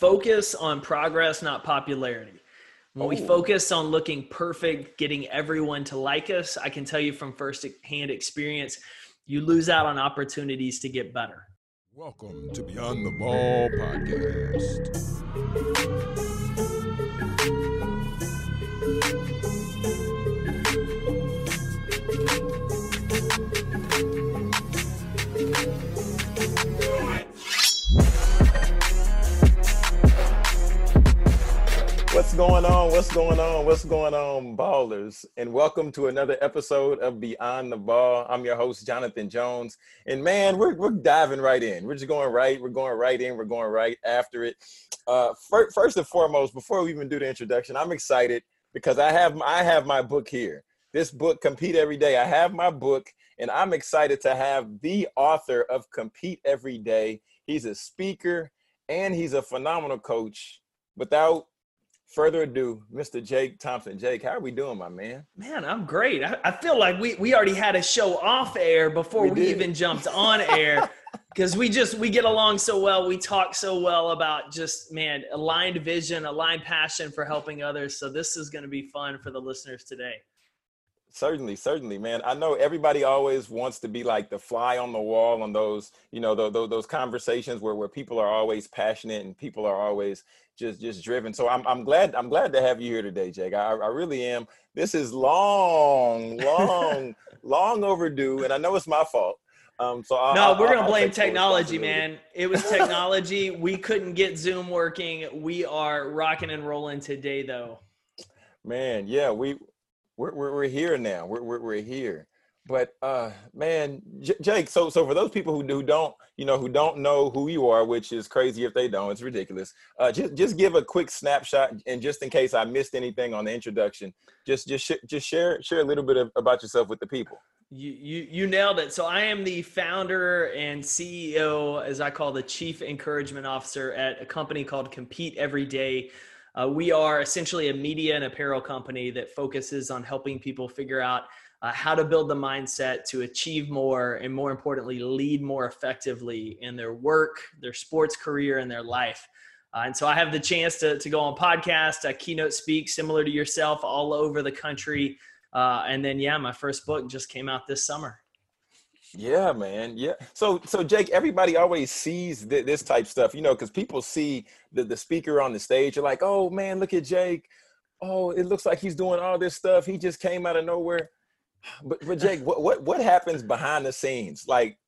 focus on progress, not popularity. When we oh. focus on looking perfect, getting everyone to like us, I can tell you from first hand experience, you lose out on opportunities to get better. Welcome to Beyond the Ball podcast. Going on? What's going on? What's going on, ballers? And welcome to another episode of Beyond the Ball. I'm your host, Jonathan Jones. And man, we're, we're diving right in. We're just going right. We're going right in. We're going right after it. Uh, first, first and foremost, before we even do the introduction, I'm excited because I have I have my book here. This book, Compete Every Day. I have my book, and I'm excited to have the author of Compete Every Day. He's a speaker and he's a phenomenal coach. Without further ado, Mr. Jake Thompson. Jake, how are we doing, my man? Man, I'm great. I, I feel like we, we already had a show off air before we, we even jumped on air because we just we get along so well. We talk so well about just man aligned vision, aligned passion for helping others. So this is going to be fun for the listeners today. Certainly, certainly, man. I know everybody always wants to be like the fly on the wall on those, you know, those, those conversations where, where people are always passionate and people are always just just driven. So I'm I'm glad I'm glad to have you here today, Jake. I, I really am. This is long, long, long overdue, and I know it's my fault. Um, so I'll, no, we're gonna I'll, blame technology, man. It was technology. we couldn't get Zoom working. We are rocking and rolling today, though. Man, yeah, we we're, we're, we're here now. We're, we're, we're here. But uh, man, J- Jake. So so for those people who do don't you know who don't know who you are, which is crazy if they don't, it's ridiculous. Uh, just just give a quick snapshot, and just in case I missed anything on the introduction, just just sh- just share share a little bit of, about yourself with the people. You, you you nailed it. So I am the founder and CEO, as I call the chief encouragement officer at a company called Compete Every Day. Uh, we are essentially a media and apparel company that focuses on helping people figure out uh, how to build the mindset to achieve more and more importantly lead more effectively in their work their sports career and their life uh, and so i have the chance to, to go on podcast keynote speak similar to yourself all over the country uh, and then yeah my first book just came out this summer yeah, man. Yeah. So, so Jake, everybody always sees th- this type stuff, you know, because people see the, the speaker on the stage. You're like, oh man, look at Jake. Oh, it looks like he's doing all this stuff. He just came out of nowhere. But, but Jake, what, what, what happens behind the scenes? Like,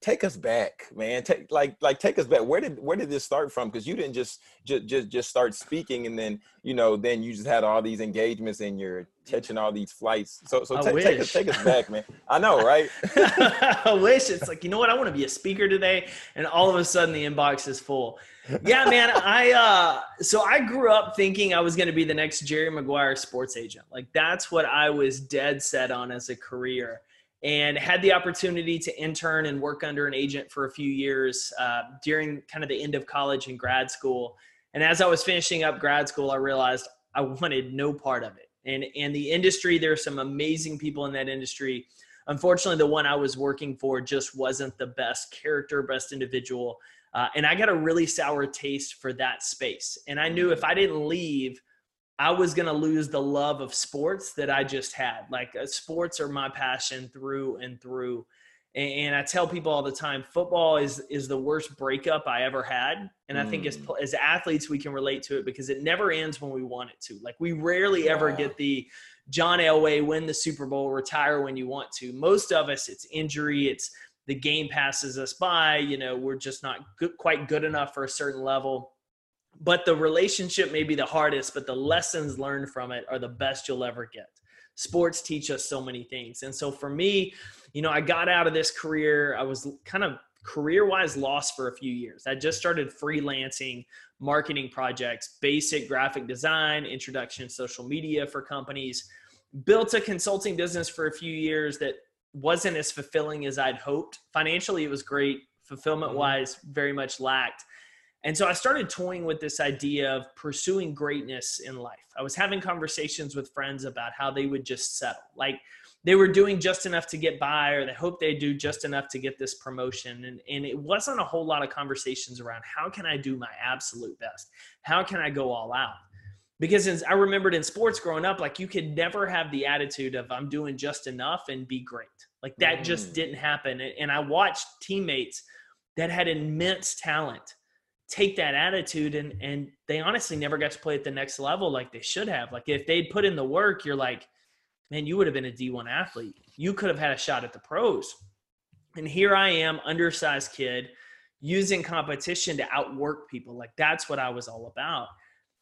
take us back man. Take like like take us back. Where did where did this start from? Because you didn't just just just just start speaking and then you know then you just had all these engagements and you're catching all these flights. So so t- take us take us back man. I know right? I wish. It's like you know what? I want to be a speaker today and all of a sudden the inbox is full. Yeah man i uh so i grew up thinking i was going to be the next jerry maguire sports agent. Like that's what i was dead set on as a career and had the opportunity to intern and work under an agent for a few years uh, during kind of the end of college and grad school. And as I was finishing up grad school, I realized I wanted no part of it. And and the industry, there are some amazing people in that industry. Unfortunately, the one I was working for just wasn't the best character, best individual. Uh, and I got a really sour taste for that space. And I knew if I didn't leave, I was going to lose the love of sports that I just had. Like uh, sports are my passion through and through. And, and, I tell people all the time, football is is the worst breakup I ever had. And I think as mm. as athletes we can relate to it because it never ends when we want it to. Like we rarely yeah. ever get the John Elway win the Super Bowl, retire when you want to. Most of us, it's injury, it's the game passes us by. You know, we're just not good, quite good enough for a certain level but the relationship may be the hardest, but the lessons learned from it are the best you'll ever get. Sports teach us so many things. And so for me, you know, I got out of this career, I was kind of career wise lost for a few years. I just started freelancing marketing projects, basic graphic design, introduction social media for companies, built a consulting business for a few years that wasn't as fulfilling as I'd hoped. Financially, it was great. Fulfillment wise, very much lacked. And so I started toying with this idea of pursuing greatness in life. I was having conversations with friends about how they would just settle. Like they were doing just enough to get by or they hoped they'd do just enough to get this promotion and, and it wasn't a whole lot of conversations around how can i do my absolute best how can i go all out because i remembered in sports growing up like you could never have the attitude of i'm doing just enough and be great like that mm. just didn't happen and i watched teammates that had immense talent take that attitude and and they honestly never got to play at the next level like they should have like if they'd put in the work you're like man, you would have been a D1 athlete. You could have had a shot at the pros. And here I am, undersized kid, using competition to outwork people. Like that's what I was all about.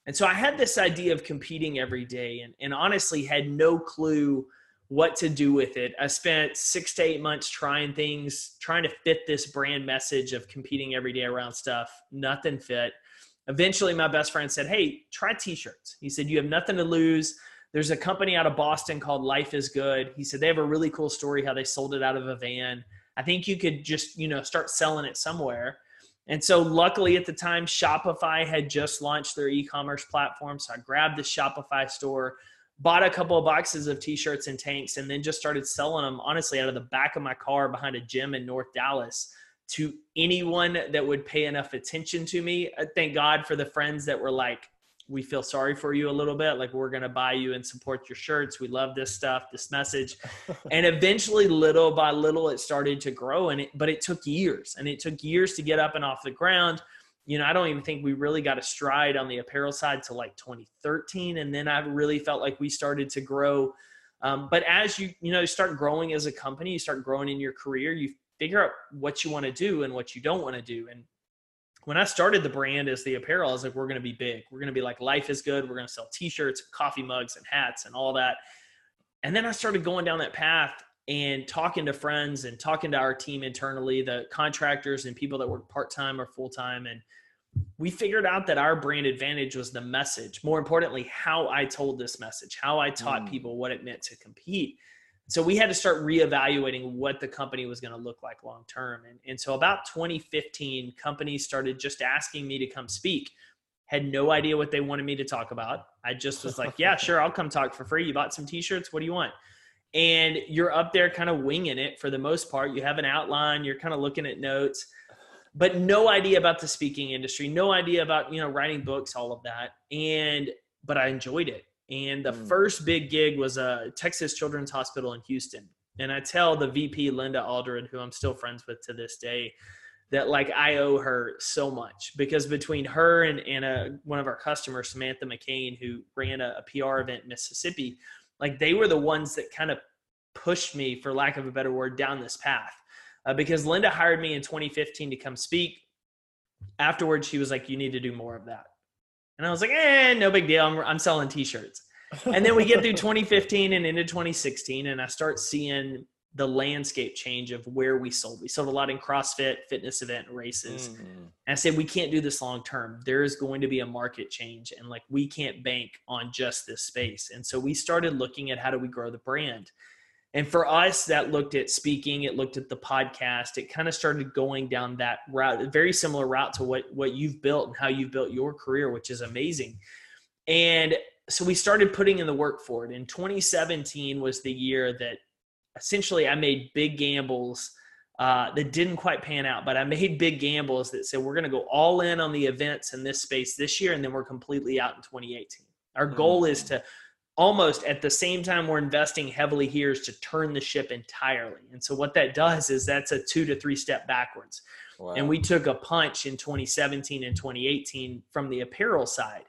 And so I had this idea of competing every day and, and honestly had no clue what to do with it. I spent six to eight months trying things, trying to fit this brand message of competing every day around stuff. Nothing fit. Eventually, my best friend said, Hey, try t shirts. He said, You have nothing to lose there's a company out of Boston called Life is Good. He said they have a really cool story how they sold it out of a van. I think you could just, you know, start selling it somewhere. And so luckily at the time Shopify had just launched their e-commerce platform, so I grabbed the Shopify store, bought a couple of boxes of t-shirts and tanks and then just started selling them honestly out of the back of my car behind a gym in North Dallas to anyone that would pay enough attention to me. Uh, thank God for the friends that were like, we feel sorry for you a little bit like we're going to buy you and support your shirts we love this stuff this message and eventually little by little it started to grow and it but it took years and it took years to get up and off the ground you know i don't even think we really got a stride on the apparel side to like 2013 and then i really felt like we started to grow um, but as you you know start growing as a company you start growing in your career you figure out what you want to do and what you don't want to do and when I started the brand as the apparel, I was like, we're going to be big. We're going to be like, life is good. We're going to sell t-shirts, coffee mugs, and hats and all that. And then I started going down that path and talking to friends and talking to our team internally, the contractors and people that work part-time or full-time. And we figured out that our brand advantage was the message. More importantly, how I told this message, how I taught mm. people what it meant to compete. So we had to start reevaluating what the company was going to look like long term and, and so about 2015 companies started just asking me to come speak. Had no idea what they wanted me to talk about. I just was like yeah sure i'll come talk for free. You bought some t-shirts? What do you want and you're up there kind of winging it for the most part you have an outline you're kind of looking at notes but no idea about the speaking industry no idea about you know writing books all of that and but i enjoyed it and the mm. first big gig was a Texas Children's Hospital in Houston. And I tell the VP, Linda Aldred, who I'm still friends with to this day, that like I owe her so much because between her and, and a, one of our customers, Samantha McCain, who ran a, a PR event in Mississippi, like they were the ones that kind of pushed me, for lack of a better word, down this path. Uh, because Linda hired me in 2015 to come speak. Afterwards, she was like, You need to do more of that. And I was like, eh, no big deal. I'm, I'm selling t-shirts. and then we get through 2015 and into 2016, and I start seeing the landscape change of where we sold. We sold a lot in CrossFit, fitness event, races. Mm-hmm. And I said, we can't do this long term. There is going to be a market change, and like we can't bank on just this space. And so we started looking at how do we grow the brand. And for us, that looked at speaking, it looked at the podcast, it kind of started going down that route, a very similar route to what, what you've built and how you've built your career, which is amazing. And so we started putting in the work for it. In 2017 was the year that essentially I made big gambles uh, that didn't quite pan out, but I made big gambles that said we're going to go all in on the events in this space this year, and then we're completely out in 2018. Our goal mm-hmm. is to almost at the same time we're investing heavily here is to turn the ship entirely. And so what that does is that's a two to three step backwards. Wow. And we took a punch in 2017 and 2018 from the apparel side.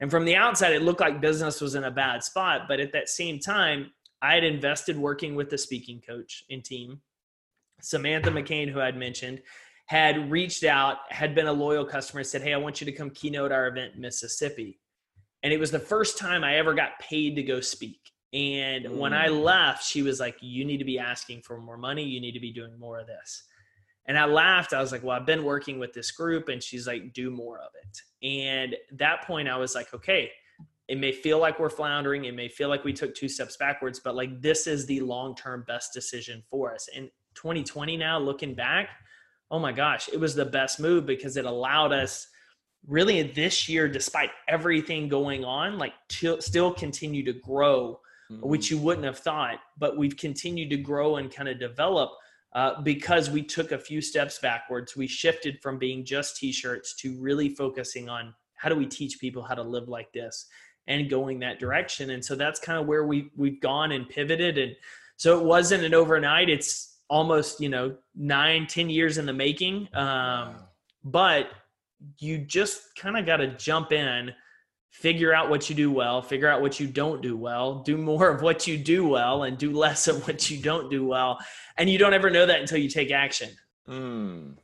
And from the outside, it looked like business was in a bad spot. But at that same time, I had invested working with the speaking coach and team. Samantha McCain, who I'd mentioned, had reached out, had been a loyal customer, said, Hey, I want you to come keynote our event in Mississippi. And it was the first time I ever got paid to go speak. And mm. when I mm. left, she was like, You need to be asking for more money. You need to be doing more of this. And I laughed. I was like, Well, I've been working with this group. And she's like, Do more of it. And that point, I was like, Okay, it may feel like we're floundering. It may feel like we took two steps backwards, but like this is the long term best decision for us. And 2020 now, looking back, oh my gosh, it was the best move because it allowed us really this year, despite everything going on, like to still continue to grow mm-hmm. which you wouldn't have thought. But we've continued to grow and kind of develop uh, because we took a few steps backwards. We shifted from being just t-shirts to really focusing on how do we teach people how to live like this and going that direction. And so that's kind of where we we've gone and pivoted. And so it wasn't an overnight. It's almost you know nine, ten years in the making. Um, but you just kind of got to jump in figure out what you do well, figure out what you don't do well, do more of what you do well, and do less of what you don't do well. And you don't ever know that until you take action. Mm.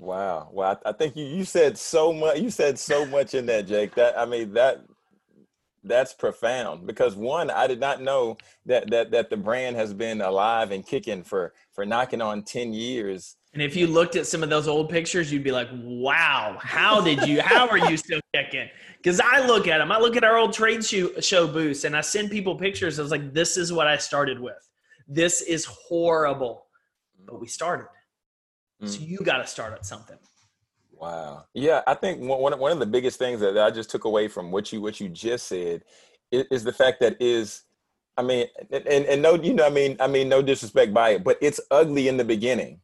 Wow. Well, I, I think you, you said so much. You said so much in that, Jake. That I mean that that's profound because one, I did not know that that that the brand has been alive and kicking for for knocking on ten years. And if you looked at some of those old pictures, you'd be like, "Wow, how did you? How are you still kicking?" Because I look at them, I look at our old trade show, show booths, and I send people pictures. I was like, "This is what I started with. This is horrible, but we started. Mm. So you got to start at something." Wow. Yeah, I think one one of the biggest things that I just took away from what you what you just said is, is the fact that is, I mean, and and no, you know, I mean, I mean, no disrespect by it, but it's ugly in the beginning.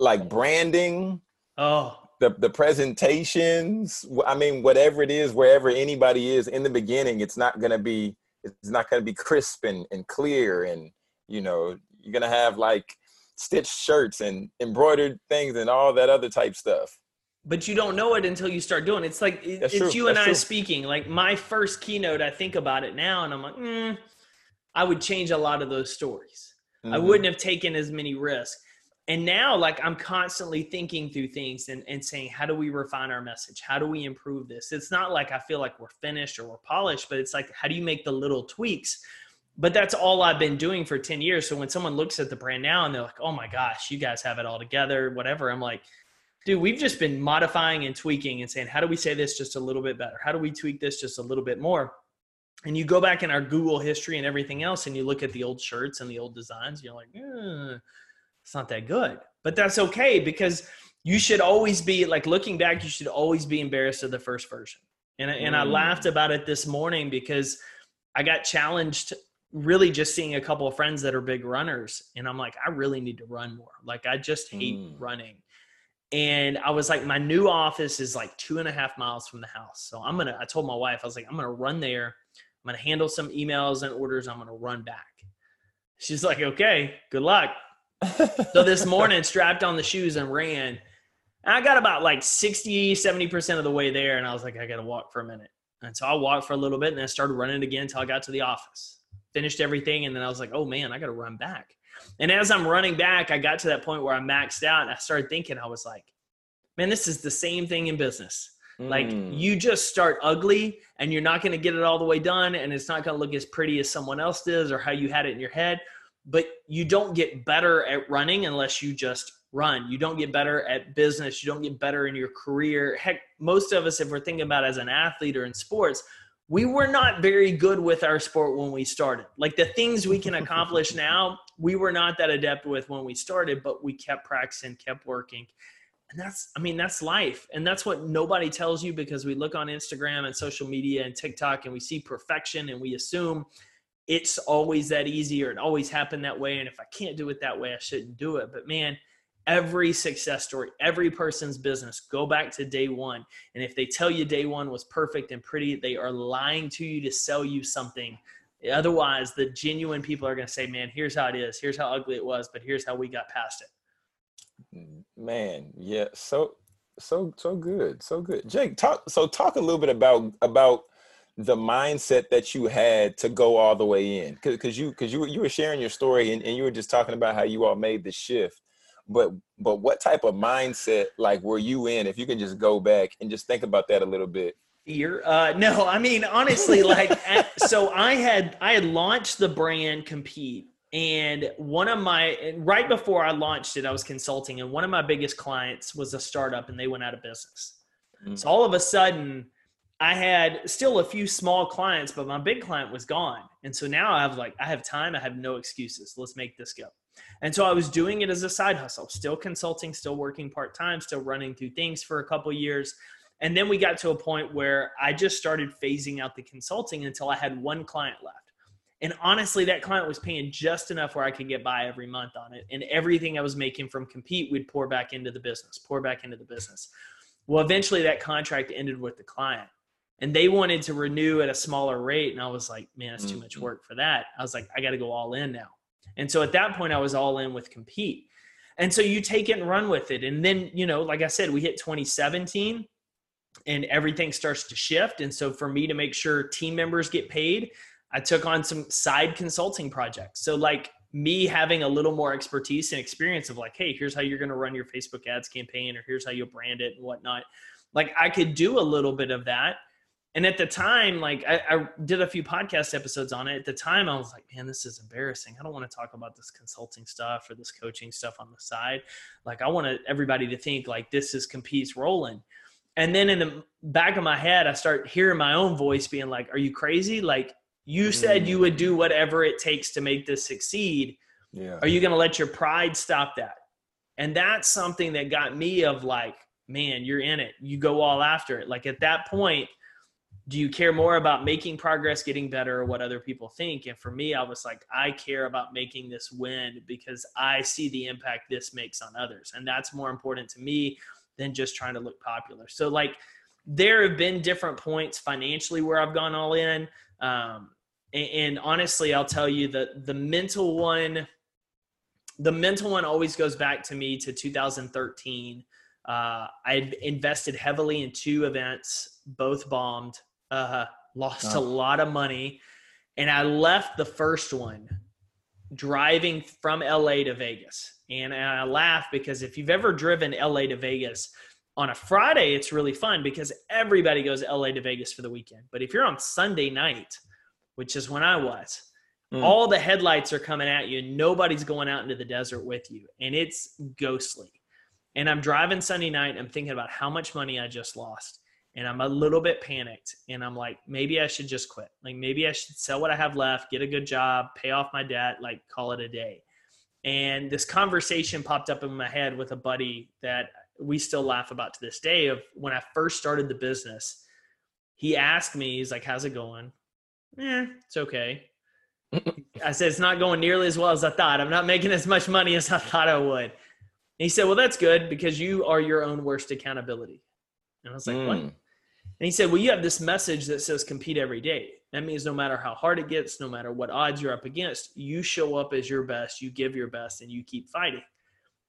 Like branding. Oh. The the presentations. I mean, whatever it is, wherever anybody is in the beginning, it's not gonna be it's not gonna be crisp and, and clear, and you know, you're gonna have like stitched shirts and embroidered things and all that other type stuff. But you don't know it until you start doing it. It's like That's it's true. you and That's I true. speaking. Like my first keynote, I think about it now, and I'm like, mm, I would change a lot of those stories. Mm-hmm. I wouldn't have taken as many risks. And now, like I'm constantly thinking through things and, and saying, how do we refine our message? How do we improve this? It's not like I feel like we're finished or we're polished, but it's like, how do you make the little tweaks but that's all I've been doing for 10 years. So when someone looks at the brand now and they're like, oh my gosh, you guys have it all together, whatever, I'm like, dude, we've just been modifying and tweaking and saying, how do we say this just a little bit better? How do we tweak this just a little bit more? And you go back in our Google history and everything else, and you look at the old shirts and the old designs, you're like, eh, it's not that good. But that's okay because you should always be like looking back, you should always be embarrassed of the first version. And, and I laughed mm. about it this morning because I got challenged really just seeing a couple of friends that are big runners and i'm like i really need to run more. Like i just hate mm. running. And i was like my new office is like two and a half miles from the house so i'm gonna i told my wife i was like i'm gonna run there. I'm gonna handle some emails and orders i'm gonna run back. She's like okay good luck. So this morning strapped on the shoes and ran. And i got about like 60 70% of the way there and i was like i gotta walk for a minute. And so i walked for a little bit and then i started running again until i got to the office finished everything, and then I was like, oh man, I got to run back. And as I'm running back, I got to that point where I maxed out, and I started thinking, I was like, man, this is the same thing in business. Mm. Like you just start ugly and you're not going to get it all the way done and it's not going to look as pretty as someone else does or how you had it in your head, but you don't get better at running unless you just run. You don't get better at business, you don't get better in your career. Heck, most of us if we're thinking about as an athlete or in sports, we were not very good with our sport when we started. Like the things we can accomplish now, we were not that adept with when we started, but we kept practicing, kept working. And that's, I mean, that's life. And that's what nobody tells you because we look on Instagram and social media and TikTok and we see perfection and we assume it's always that easy or it always happened that way. And if I can't do it that way, I shouldn't do it. But man, every success story, every person's business, go back to day one. And if they tell you day one was perfect and pretty, they are lying to you to sell you something. Otherwise, the genuine people are going to say, man, here's how it is. Here's how ugly it was, but here's how we got past it. Man, yeah. So, so, so good. So good. Jake, talk, so talk a little bit about, about, the mindset that you had to go all the way in because you because you, you were sharing your story and, and you were just talking about how you all made the shift but but what type of mindset like were you in if you can just go back and just think about that a little bit? Fear? Uh no i mean honestly like at, so i had i had launched the brand compete and one of my right before i launched it i was consulting and one of my biggest clients was a startup and they went out of business. Mm-hmm. so all of a sudden i had still a few small clients but my big client was gone. And so now i have like i have time i have no excuses. Let's make this go and so I was doing it as a side hustle, still consulting, still working part time, still running through things for a couple years. And then we got to a point where I just started phasing out the consulting until I had one client left. And honestly, that client was paying just enough where I could get by every month on it. And everything I was making from compete, we'd pour back into the business, pour back into the business. Well, eventually that contract ended with the client and they wanted to renew at a smaller rate. And I was like, man, it's too much Mhm. work for that. I was like, I got to go all in now. And so at that point, I was all in with compete. And so you take it and run with it. And then, you know, like I said, we hit 2017 and everything starts to shift. And so for me to make sure team members get paid, I took on some side consulting projects. So like me having a little more expertise and experience of like, hey, here's how you're going to run your Facebook ads campaign, or here's how you'll brand it and whatnot. Like I could do a little bit of that. And at the time, like I, I did a few podcast episodes on it. At the time, I was like, man, this is embarrassing. I don't want to talk about this consulting stuff or this coaching stuff on the side. Like I want everybody to think like this is competes rolling. And then in the back of my head, I start hearing my own voice being like, are you crazy? Like you said you would do whatever it takes to make this succeed. Yeah. Are you going to let your pride stop that? And that's something that got me of like, man, you're in it. You go all after it. Like at that point, do you care more about making progress, getting better, or what other people think? And for me, I was like, I care about making this win because I see the impact this makes on others. And that's more important to me than just trying to look popular. So, like, there have been different points financially where I've gone all in. Um, and, and honestly, I'll tell you that the mental one, the mental one always goes back to me to 2013. Uh, I invested heavily in two events, both bombed, uh, lost a Oh. lot of money. And I left the first one driving from LA to Vegas. And I laugh because if you've ever driven LA to Vegas on a Friday, it's really fun because everybody goes LA to Vegas for the weekend. But if you're on Sunday night, which is when I was, Mm. all the headlights are coming at you and nobody's going out into the desert with you. And it's ghostly. And I'm driving Sunday night. I'm thinking about how much money I just lost. And I'm a little bit panicked. And I'm like, maybe I should just quit. Like, maybe I should sell what I have left, get a good job, pay off my debt, like, call it a day. And this conversation popped up in my head with a buddy that we still laugh about to this day of when I first started the business. He asked me, he's like, how's it going? Yeah, it's okay. I said, it's not going nearly as well as I thought. I'm not making as much money as I thought I would. And he said, well, that's good because you are your own worst accountability. And I was like, what? Hmm. And he said, Well, you have this message that says compete every day. That means no matter how hard it gets, no matter what odds you're up against, you show up as your best, you give your best, and you keep fighting.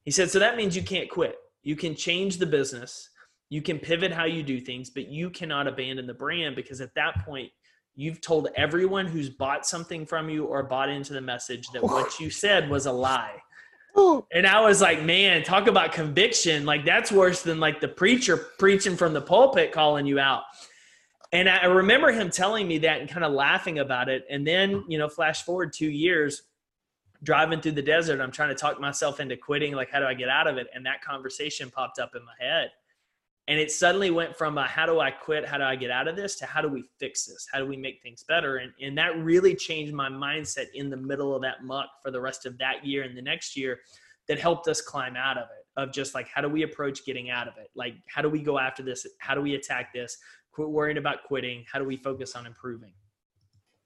He said, So that means you can't quit. You can change the business, you can pivot how you do things, but you cannot abandon the brand because at that point, you've told everyone who's bought something from you or bought into the message that what you said was a lie. And I was like, man, talk about conviction. Like that's worse than like the preacher preaching from the pulpit calling you out. And I remember him telling me that and kind of laughing about it. And then, you know, flash forward two years, driving through the desert, I'm trying to talk myself into quitting. Like, how do I get out of it? And that conversation popped up in my head. And it suddenly went from a, how do I quit? How do I get out of this to how do we fix this? How do we make things better? And, and that really changed my mindset in the middle of that muck for the rest of that year and the next year that helped us climb out of it of just like, how do we approach getting out of it? Like, how do we go after this? How do we attack this? Quit worrying about quitting. How do we focus on improving?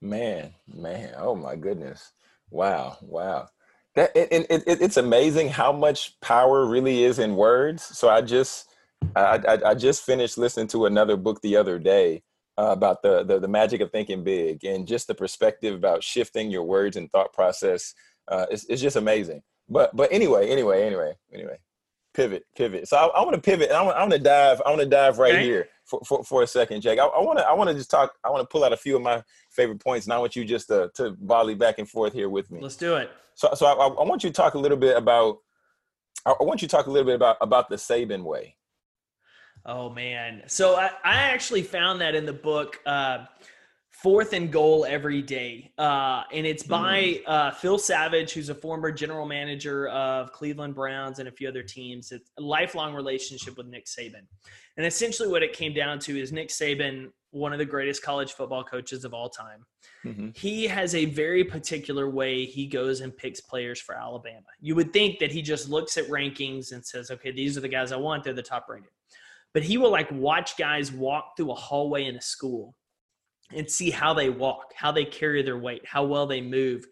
Man, man, oh my goodness. Wow, wow. That it, it, it, it's amazing how much power really is in words. So I just I, I, I just finished listening to another book the other day uh, about the, the the magic of thinking big and just the perspective about shifting your words and thought process. Uh, it's, it's just amazing. But but anyway, anyway, anyway, anyway, pivot, pivot. So I, I want to pivot. I want, I want to dive. I want to dive right Okay. here for, for, for a second, Jake. I want to I want to just talk. I want to pull out a few of my favorite points, and I want you just to to volley back and forth here with me. Let's do it. So so I, I want you to talk a little bit about. I I want you to talk a little bit about about the Saban way. Oh man. So I, I actually found that in the book, uh, Fourth and Goal Every Day. Uh, and it's by uh, Phil Savage, who's a former general manager of Cleveland Browns and a few other teams. It's a lifelong relationship with Nick Saban. And essentially what it came down to is Nick Saban, one of the greatest college football coaches of all time. Mhm. He has a very particular way he goes and picks players for Alabama. You would think that he just looks at rankings and says, okay, these are the guys I want. They're the top rated. But he will like watch guys walk through a hallway in a school and see how they walk, how they carry their weight, how well they move.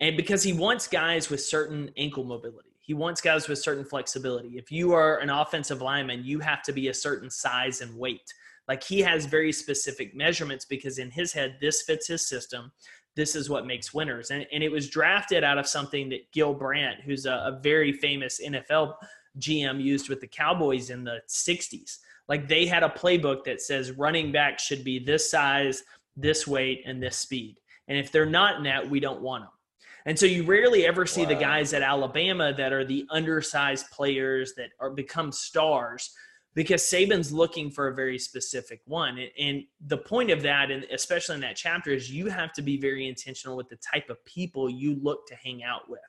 And because he wants guys with certain ankle mobility, he wants guys with certain flexibility. If you are an offensive lineman, you have to be a certain size and weight. Like he has very specific measurements because in his head, this fits his system. This is what makes winners. And, and it was drafted out of something that Gil Brandt, who's a, a very famous NFL GM, used with the Cowboys in the 60s. Like they had a playbook that says running back should be this size, this weight, and this speed. And if they're not in that, we don't want them. And so you rarely ever see wow. the guys at Alabama that are the undersized players that are become stars because Saban's looking for a very specific one. And the point of that, and especially in that chapter, is you have to be very intentional with the type of people you look to hang out with.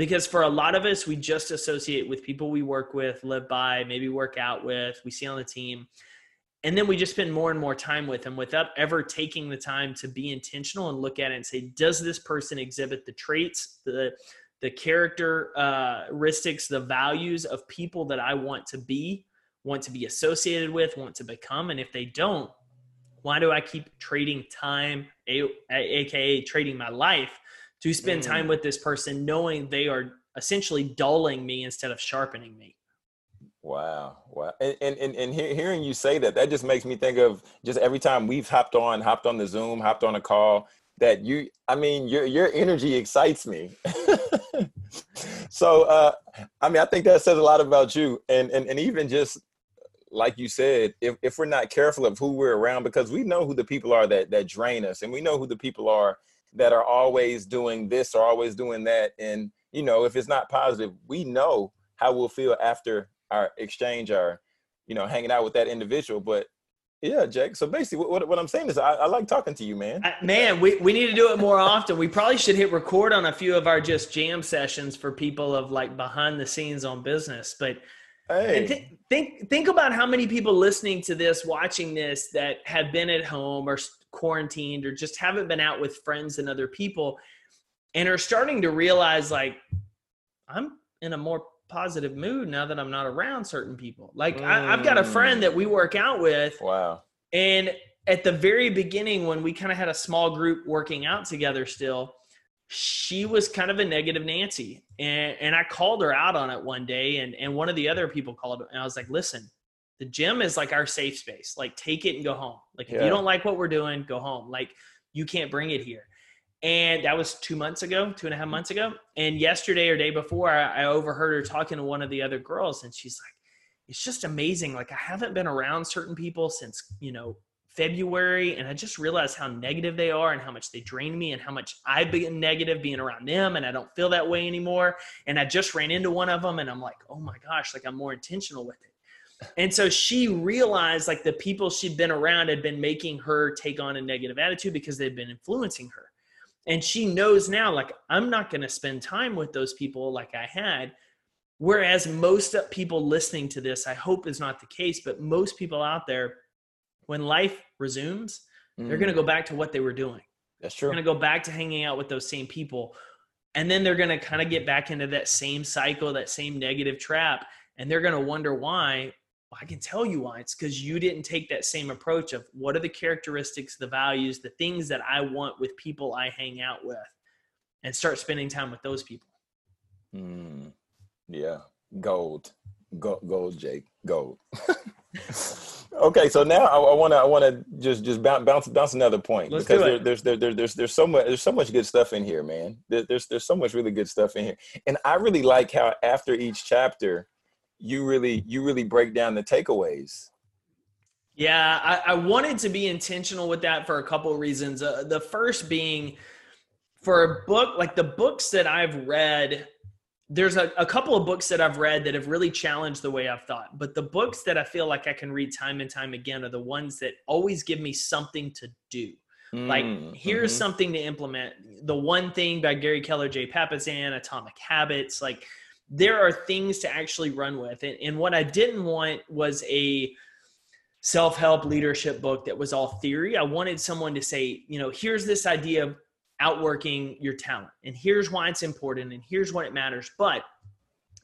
Because for a lot of us, we just associate with people we work with, live by, maybe work out with, we see on the team. And then we just spend more and more time with them without ever taking the time to be intentional and look at it and say, does this person exhibit the traits, the the characteristics, uh, the values of people that I want to be want to be associated with, want to become. And if they don't, why do I keep trading time, aka trading my life, to spend mm. time with this person, knowing they are essentially dulling me instead of sharpening me? Wow, wow, and and and, and hearing you say that, that just makes me think of just every time we've hopped on, hopped on the Zoom, hopped on a call. That you, I mean, your your energy excites me. so, uh, I mean, I think that says a lot about you, and and and even just like you said, if, if we're not careful of who we're around, because we know who the people are that that drain us, and we know who the people are that are always doing this or always doing that, and you know, if it's not positive, we know how we'll feel after our exchange, our you know, hanging out with that individual. But yeah, Jake. So basically, what, what I'm saying is, I, I like talking to you, man. Man, we, we need to do it more often. We probably should hit record on a few of our just jam sessions for people of like behind the scenes on business. But Hey. Th- think think about how many people listening to this, watching this, that have been at home or quarantined or just haven't been out with friends and other people, and are starting to realize like I'm in a more positive mood now that I'm not around certain people. Like mm. I, I've got a friend that we work out with. Wow. And at the very beginning, when we kind of had a small group working out together, still she was kind of a negative Nancy. And, and I called her out on it one day. And, and one of the other people called, and I was like, listen, the gym is like our safe space. Like, take it and go home. Like, if yeah. you don't like what we're doing, go home. Like, you can't bring it here. And that was two months ago, two and a half mm-hmm. months ago. And yesterday or day before, I, I overheard her talking to one of the other girls, and she's like, it's just amazing. Like, I haven't been around certain people since, you know, February, and I just realized how negative they are and how much they drain me and how much I've been negative being around them, and I don't feel that way anymore. And I just ran into one of them, and I'm like, oh my gosh, like I'm more intentional with it. And so she realized like the people she'd been around had been making her take on a negative attitude because they'd been influencing her. And she knows now, like, I'm not going to spend time with those people like I had. Whereas most people listening to this, I hope is not the case, but most people out there, when life resumes, mm. they're going to go back to what they were doing. That's true. They're going to go back to hanging out with those same people. And then they're going to kind of get back into that same cycle, that same negative trap. And they're going to wonder why. Well, I can tell you why. It's because you didn't take that same approach of what are the characteristics, the values, the things that I want with people I hang out with, and start spending time with those people. Mm. Yeah. Gold. Gold, gold Jake. Gold. okay, so now I want to I want to just just bounce bounce another point Let's because there, there's there, there, there's there's so much there's so much good stuff in here, man. There, there's there's so much really good stuff in here, and I really like how after each chapter, you really you really break down the takeaways. Yeah, I, I wanted to be intentional with that for a couple of reasons. Uh, the first being for a book like the books that I've read there's a, a couple of books that I've read that have really challenged the way I've thought. But the books that I feel like I can read time and time again are the ones that always give me something to do. Mm, like, here's mm-hmm. something to implement. The one thing by Gary Keller, Jay Papasan, Atomic Habits. Like, there are things to actually run with. And, and what I didn't want was a self help leadership book that was all theory. I wanted someone to say, you know, here's this idea of outworking your talent. And here's why it's important and here's what it matters. But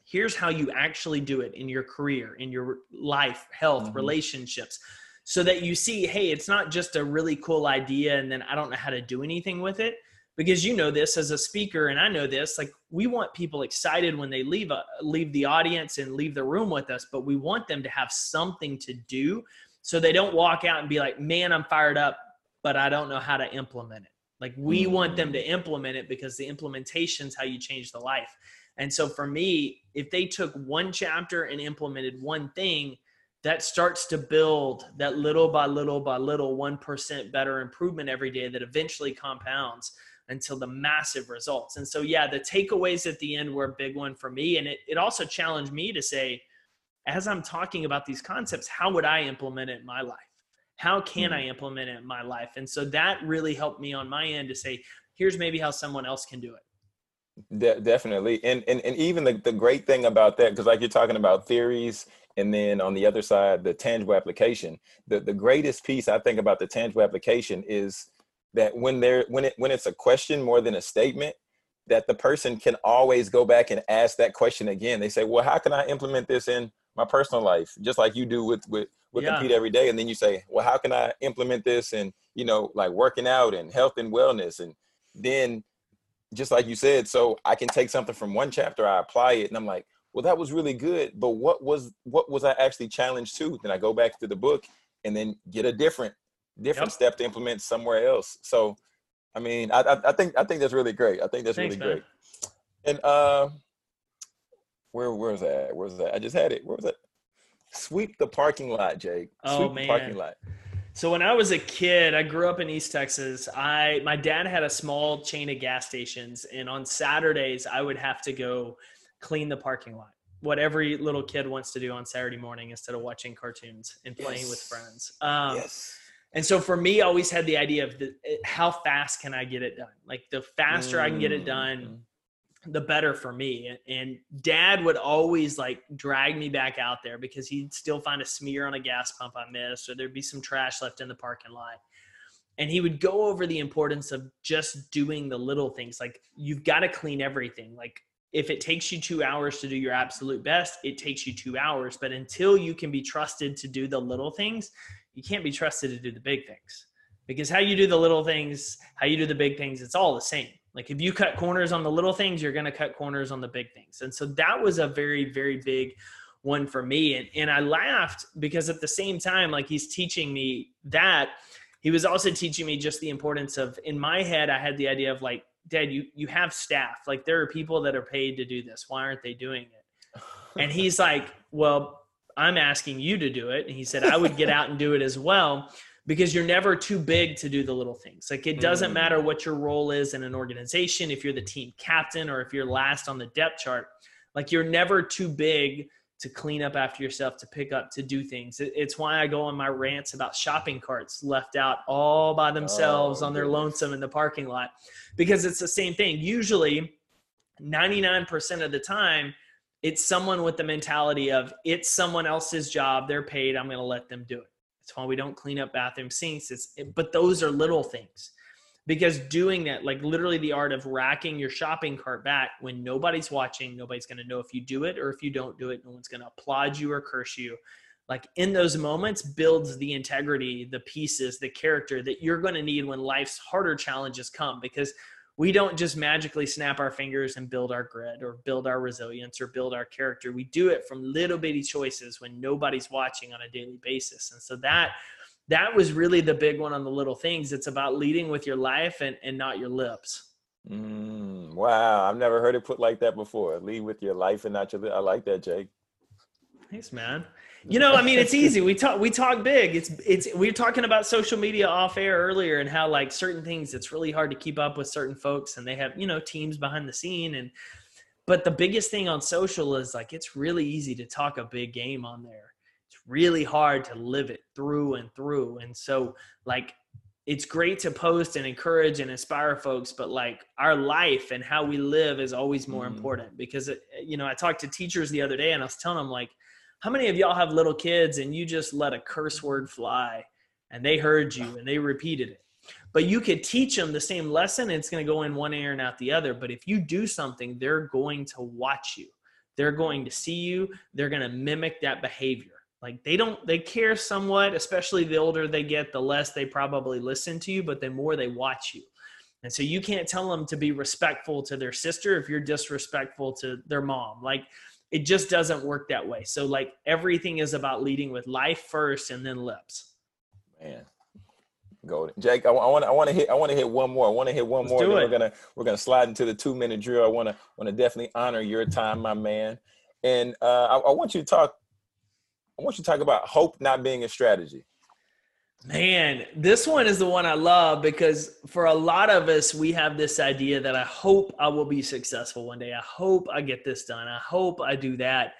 here's how you actually do it in your career in your life health Mhm. relationships so that you see hey it's not just a really cool idea and then i don't know how to do anything with it because you know this as a speaker and i know this like we want people excited when they leave a, leave the audience and leave the room with us but we want them to have something to do so they don't walk out and be like man i'm fired up but i don't know how to implement it. Like we hmm. want them to implement it because the implementation is how you change the life. And so for me if they took one chapter and implemented one thing that starts to build that little by little by little 1% better improvement every day that eventually compounds until the massive results. And so, yeah, the takeaways at the end were a big one for me. And it, it also challenged me to say, as I'm talking about these concepts, how would I implement it in my life? How can I hmm. implement it in my life? And so that really helped me on my end to say, here's maybe how someone else can do it. De- definitely. And, and and even the, the great thing about that, because like you're talking about theories and then on the other side, the tangible application. The the greatest piece I think about the tangible application is that when they're when it when it's a question more than a statement, that the person can always go back and ask that question again. They say, Well, how can I implement this in my personal life? Just like you do with with with Yeah. compete every day. And then you say, Well, how can I implement this in, you know, like working out and health and wellness? And then just like you said, so I can take something from one chapter, I apply it, and I'm like, well, that was really good, but what was what was I actually challenged to? Then I go back to the book and then get a different different Yep. step to implement somewhere else. So, I mean, I, I I think I think that's really great. I think that's Thanks, really man. great. And uh, where where's that? Where's that? I just had it. Where was it? Sweep the parking lot, Jake. Oh, Sweep the parking man. lot. So when I was a kid, I grew up in East Texas. I my dad had a small chain of gas stations, and on Saturdays I would have to go clean the parking lot. What every little kid wants to do on Saturday morning instead of watching cartoons and playing with friends. Um, yes. And so for me, I always had the idea of the, how fast can I get it done? Like the faster I can get it done, Mm. the better for me. And dad would always like drag me back out there because he'd still find a smear on a gas pump I missed, or there'd be some trash left in the parking lot. And he would go over the importance of just doing the little things. Like you've got to clean everything. Like if it takes you two hours to do your absolute best, it takes you two hours. But until you can be trusted to do the little things, you can't be trusted to do the big things. Because how you do the little things, how you do the big things, it's all the same. Like if you cut corners on the little things, you're going to cut corners on the big things. And so that was a very, very big one for me. And, and I laughed because at the same time, like he's teaching me that, he was also teaching me just the importance of, in my head, I had the idea of like, Dad, you, you have staff. Like there are people that are paid to do this. Why aren't they doing it? And he's like, Well, I'm asking you to do it. And he said, I would get out and do it as well because you're never too big to do the little things. Like it doesn't Mm. matter what your role is in an organization, if you're the team captain or if you're last on the depth chart, like you're never too big to clean up after yourself, to pick up, to do things. It's why I go on my rants about shopping carts left out all by themselves Oh, on their goodness. lonesome in the parking lot because it's the same thing. Usually, 99% of the time, it's someone with the mentality of it's someone else's job they're paid i'm going to let them do it. That's why we don't clean up bathroom sinks it's but those are little things. Because doing that like literally the art of racking your shopping cart back when nobody's watching nobody's going to know if you do it or if you don't do it no one's going to applaud you or curse you. Like in those moments builds the integrity the pieces the character that you're going to need when life's harder challenges come because we don't just magically snap our fingers and build our grit or build our resilience or build our character. We do it from little bitty choices when nobody's watching on a daily basis. And so that that was really the big one on the little things. It's about leading with your life and, and not your lips. Mm, wow, I've never heard it put like that before. Lead with your life and not your. Li- I like that, Jake. Thanks, man. You know, I mean, it's easy. We talk, we talk big. It's, it's. We were talking about social media off air earlier, and how like certain things, it's really hard to keep up with certain folks, and they have you know teams behind the scene, and but the biggest thing on social is like it's really easy to talk a big game on there. It's really hard to live it through and through, and so like it's great to post and encourage and inspire folks, but like our life and how we live is always more Mhm. important because it, you know I talked to teachers the other day, and I was telling them like how many of y'all have little kids and you just let a curse word fly and they heard you and they repeated it? But you could teach them the same lesson it's going to go in one ear and out the other. But if you do something, they're going to watch you. they're going to see you, they're going to mimic that behavior. Like they don't, they care somewhat, especially the older they get, the less they probably listen to you, but the more they watch you. And so you can't tell them to be respectful to their sister if you're disrespectful to their mom. Like it just doesn't work that way. So like everything is about leading with life first and then lips. Man, golden. Jake, I, want I want to hit I want to hit one more. I want to hit one Let's more. do it. we're gonna we're gonna slide into the two minute drill. I want to want to definitely honor your time, my man. And uh, I, I want you to talk. I want you to talk about hope not being a strategy. Man, this one is the one I love because for a lot of us, we have this idea that I hope I will be successful one day. I hope I get this done. I hope I do that.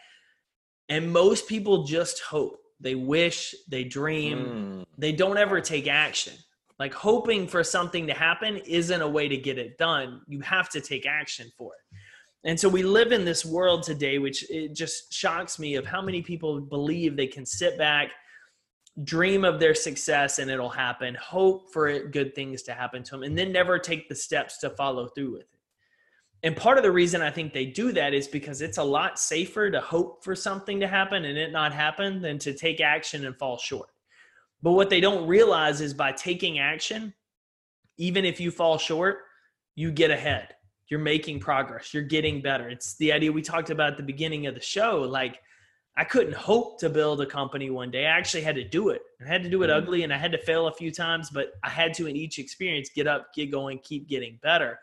And most people just hope. They wish, they dream, Mm, they don't ever take action. Like hoping for something to happen isn't a way to get it done. You have to take action for it. And so we live in this world today, which it just shocks me of how many people believe they can sit back, dream of their success, and it'll happen, hope for it, good things to happen to them, and then never take the steps to follow through with it. And part of the reason I think they do that is because it's a lot safer to hope for something to happen and it not happen than to take action and fall short. But what they don't realize is by taking action, even if you fall short, you get ahead. You're making progress. You're getting better. It's the idea we talked about at the beginning of the show. Like, I couldn't hope to build a company one day. I actually had to do it. I had to do it Mhm. ugly and I had to fail a few times, but I had to in each experience get up, get going, keep getting better.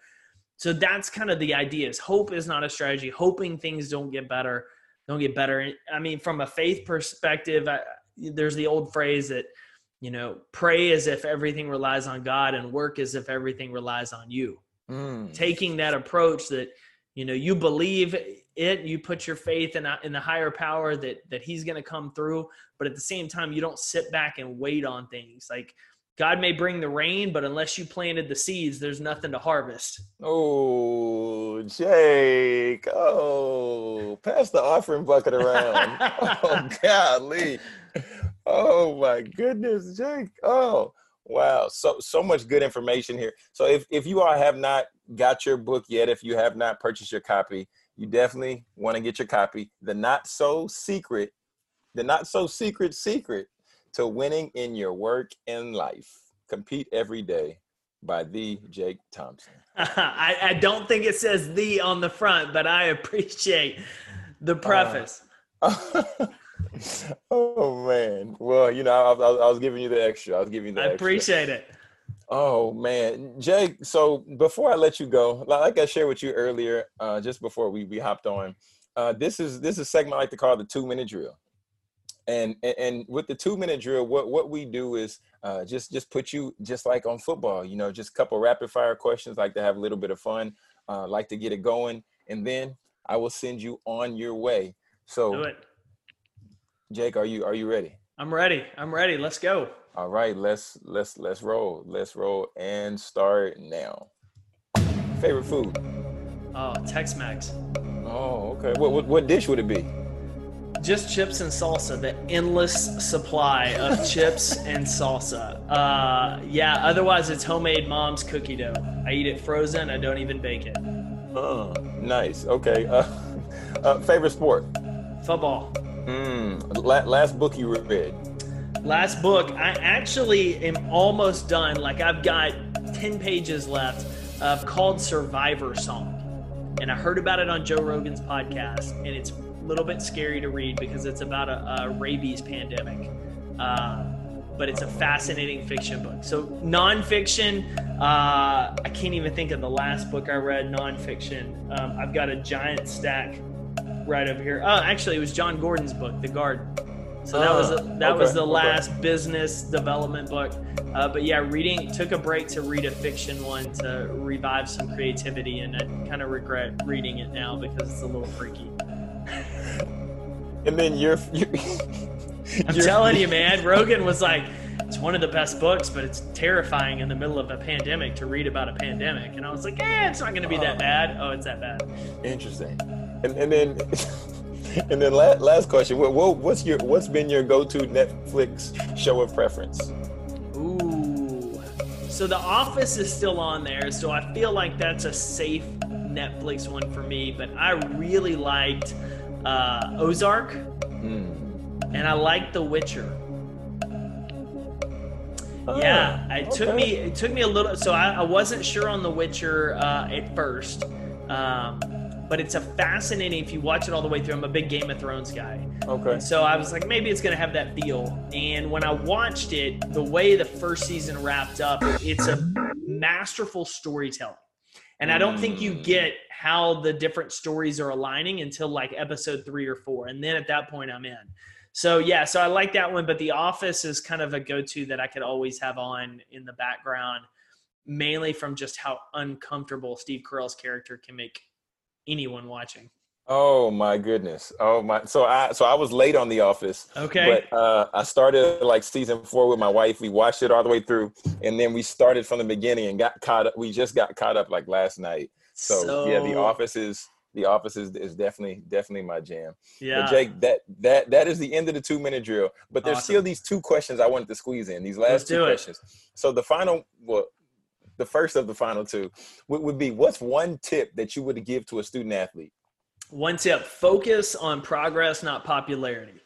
So that's kind of the idea is hope is not a strategy. Hoping things don't get better, don't get better. I mean, from a faith perspective, I, there's the old phrase that, you know, pray as if everything relies on God and work as if everything relies on you. mm. Taking that approach that, you know, you believe it, you put your faith in, in the higher power that, that he's going to come through. But at the same time, you don't sit back and wait on things like, God may bring the rain, but unless you planted the seeds, there's nothing to harvest. Oh, Jake. Oh, pass the offering bucket around. oh, golly. Oh, my goodness, Jake. Oh, wow. So, so much good information here. So, if, if you all have not got your book yet, if you have not purchased your copy, you definitely want to get your copy. The Not So Secret, the Not So Secret Secret to Winning in Your Work and Life. Compete every day by the Jake Thompson. I, I don't think it says the on the front, but I appreciate the uh, preface. oh man. Well, you know, I, I, I was giving you the extra. I was giving you the extra. I extra. appreciate it. Oh man, Jake. So before I let you go, like I shared with you earlier, uh, just before we we hopped on, uh, this is this is a segment I like to call the two minute drill. And, and and with the two minute drill, what what we do is uh, just just put you just like on football, you know, just a couple rapid fire questions, like to have a little bit of fun, uh, like to get it going, and then I will send you on your way. Do So, it. Jake, are you are you ready? I'm ready. I'm ready. Let's go. All right, let's let's let's roll. Let's roll and start now. Favorite food? Oh, Tex Mex. Oh, okay. What, what what dish would it be? Just chips and salsa, the endless supply of chips and salsa. Uh, yeah, otherwise it's homemade mom's cookie dough. I eat it frozen. I don't even bake it. Oh, nice. Okay. Uh, uh, favorite sport? Football. Hmm. la- last book you read? Last book, I actually am almost done. Like I've got 10 pages left of called Survivor Song. And I heard about it on Joe Rogan's podcast, and it's a little bit scary to read because it's about a, a rabies pandemic. Uh, but it's a fascinating fiction book. So nonfiction, uh, I can't even think of the last book I read nonfiction. Um, I've got a giant stack right over here. Oh, actually, it was Jon Gordon's book, The Garden. So that was Ah, that was okay, the okay. last business development book. Uh, but yeah, reading took a break to read a fiction one to revive some creativity, and I kind of regret reading it now because it's a little freaky. And then you're. you're I'm telling you, man. Rogan was like, it's one of the best books, but it's terrifying in the middle of a pandemic to read about a pandemic. And I was like, eh, it's not going to be that bad. Oh, it's that bad. Interesting. And and then and then last, last question. What, what what's your what's been your go to Netflix show of preference? Ooh. So The Office is still on there, so I feel like that's a safe Netflix one for me. But I really liked uh, Ozark, mm. and I liked The Witcher. Oh, yeah, it okay. took me it took me a little. So I, I wasn't sure on The Witcher uh, at first, um, but it's a fascinating. If you watch it all the way through, I'm a big Game of Thrones guy. Okay. And so I was like, maybe it's gonna have that feel. And when I watched it, the way the first season wrapped up, it's a masterful storytelling. And I don't think you get how the different stories are aligning until like episode three or four. And then at that point, I'm in. So yeah, so I like that one, but The Office is kind of a go-to that I could always have on in the background, mainly from just how uncomfortable Steve Carell's character can make anyone watching. Oh my goodness! Oh my! So I so I was late on The Office. Okay. But uh, I started like season four with my wife. We watched it all the way through, and then we started from the beginning and got caught up. We just got caught up like last night. So, so yeah, The Office is the office is, is definitely definitely my jam. Yeah, but Jake, that that that is the end of the two minute drill. But there's awesome. still these two questions I wanted to squeeze in. These last Let's two questions. So the final, well, the first of the final two would, would be: What's one tip that you would give to a student athlete? One tip: focus on progress, not popularity.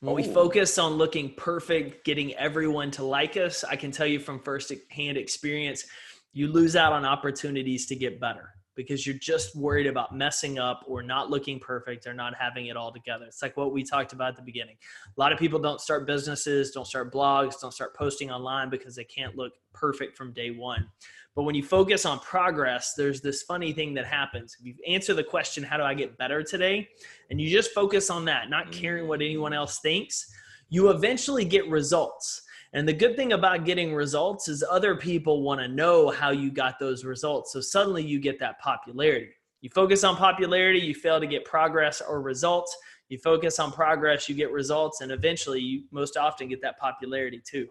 When we oh. focus on looking perfect, getting everyone to like us, I can tell you from first hand experience, you lose out on opportunities to get better because you're just worried about messing up or not looking perfect or not having it all together. It's like what we talked about at the beginning. A lot of people don't start businesses, don't start blogs, don't start posting online because they can't look perfect from day one. But when you focus on progress, there's this funny thing that happens. If you answer the question, How do I get better today? and you just focus on that, not caring what anyone else thinks, you eventually get results. And the good thing about getting results is other people want to know how you got those results. So suddenly you get that popularity. You focus on popularity, you fail to get progress or results. You focus on progress, you get results, and eventually you most often get that popularity too.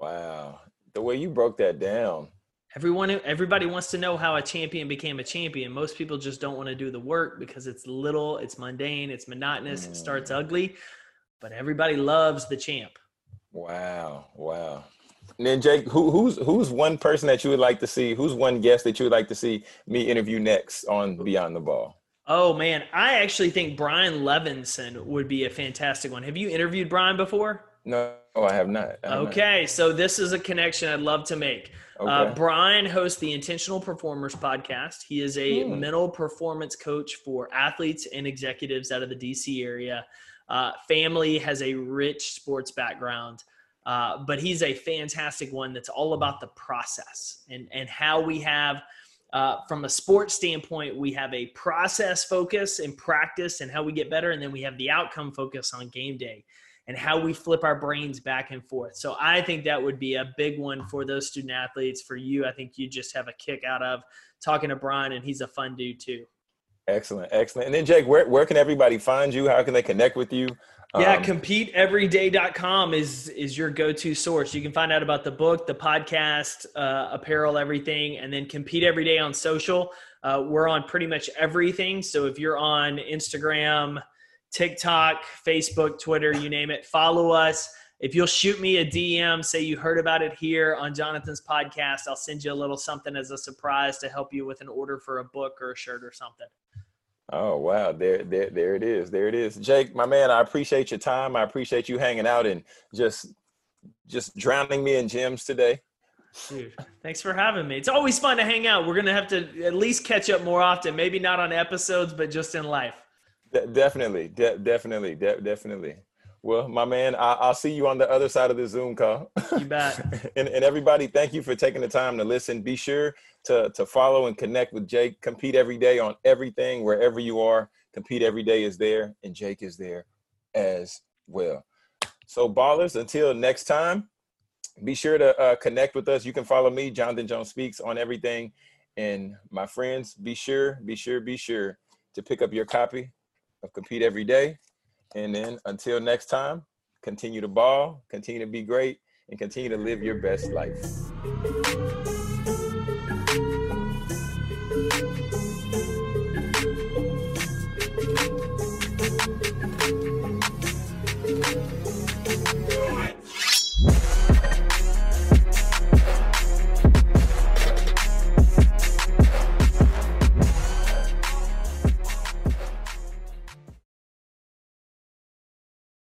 Wow. The way you broke that down. Everyone everybody wants to know how a champion became a champion. Most people just don't want to do the work because it's little, it's mundane, it's monotonous, mm. it starts mm. ugly. But everybody loves the champ. Wow, wow. And then Jake, who, who's who's one person that you would like to see? Who's one guest that you would like to see me interview next on Beyond the Ball? Oh man, I actually think Brian Levenson would be a fantastic one. Have you interviewed Brian before? No, I have not. I have okay, not. so this is a connection I'd love to make. Uh, okay. Uh, Brian hosts the Intentional Performers podcast. He is a hmm. mental performance coach for athletes and executives out of the DC area. Uh, family has a rich sports background, uh, but he's a fantastic one that's all about the process and, and how we have, uh, from a sports standpoint, we have a process focus and practice and how we get better. And then we have the outcome focus on game day and how we flip our brains back and forth. So I think that would be a big one for those student athletes. For you, I think you just have a kick out of talking to Brian, and he's a fun dude too. Excellent, excellent. And then Jake, where, where can everybody find you? How can they connect with you? Yeah, um, competeeveryday.com is is your go-to source. You can find out about the book, the podcast, uh, apparel, everything, and then compete every day on social. Uh, we're on pretty much everything. So if you're on Instagram, TikTok, Facebook, Twitter, you name it, follow us. If you'll shoot me a DM, say you heard about it here on Jonathan's podcast, I'll send you a little something as a surprise to help you with an order for a book or a shirt or something. Oh wow, there, there, there it is. There it is. Jake, my man, I appreciate your time. I appreciate you hanging out and just just drowning me in gems today. Dude, thanks for having me. It's always fun to hang out. We're gonna have to at least catch up more often. Maybe not on episodes, but just in life. De- definitely, de- definitely, de- definitely. Well, my man, I- will see you on the other side of the Zoom call. You bet. and, and everybody, thank you for taking the time to listen. Be sure to, to follow and connect with Jake. Compete every day on everything, wherever you are. Compete every day is there, and Jake is there as well. So, ballers, until next time, be sure to uh, connect with us. You can follow me, Jonathan Jones Speaks, on everything. And my friends, be sure, be sure, be sure to pick up your copy of Compete Every Day and then until next time, continue to ball, continue to be great, and continue to live your best life.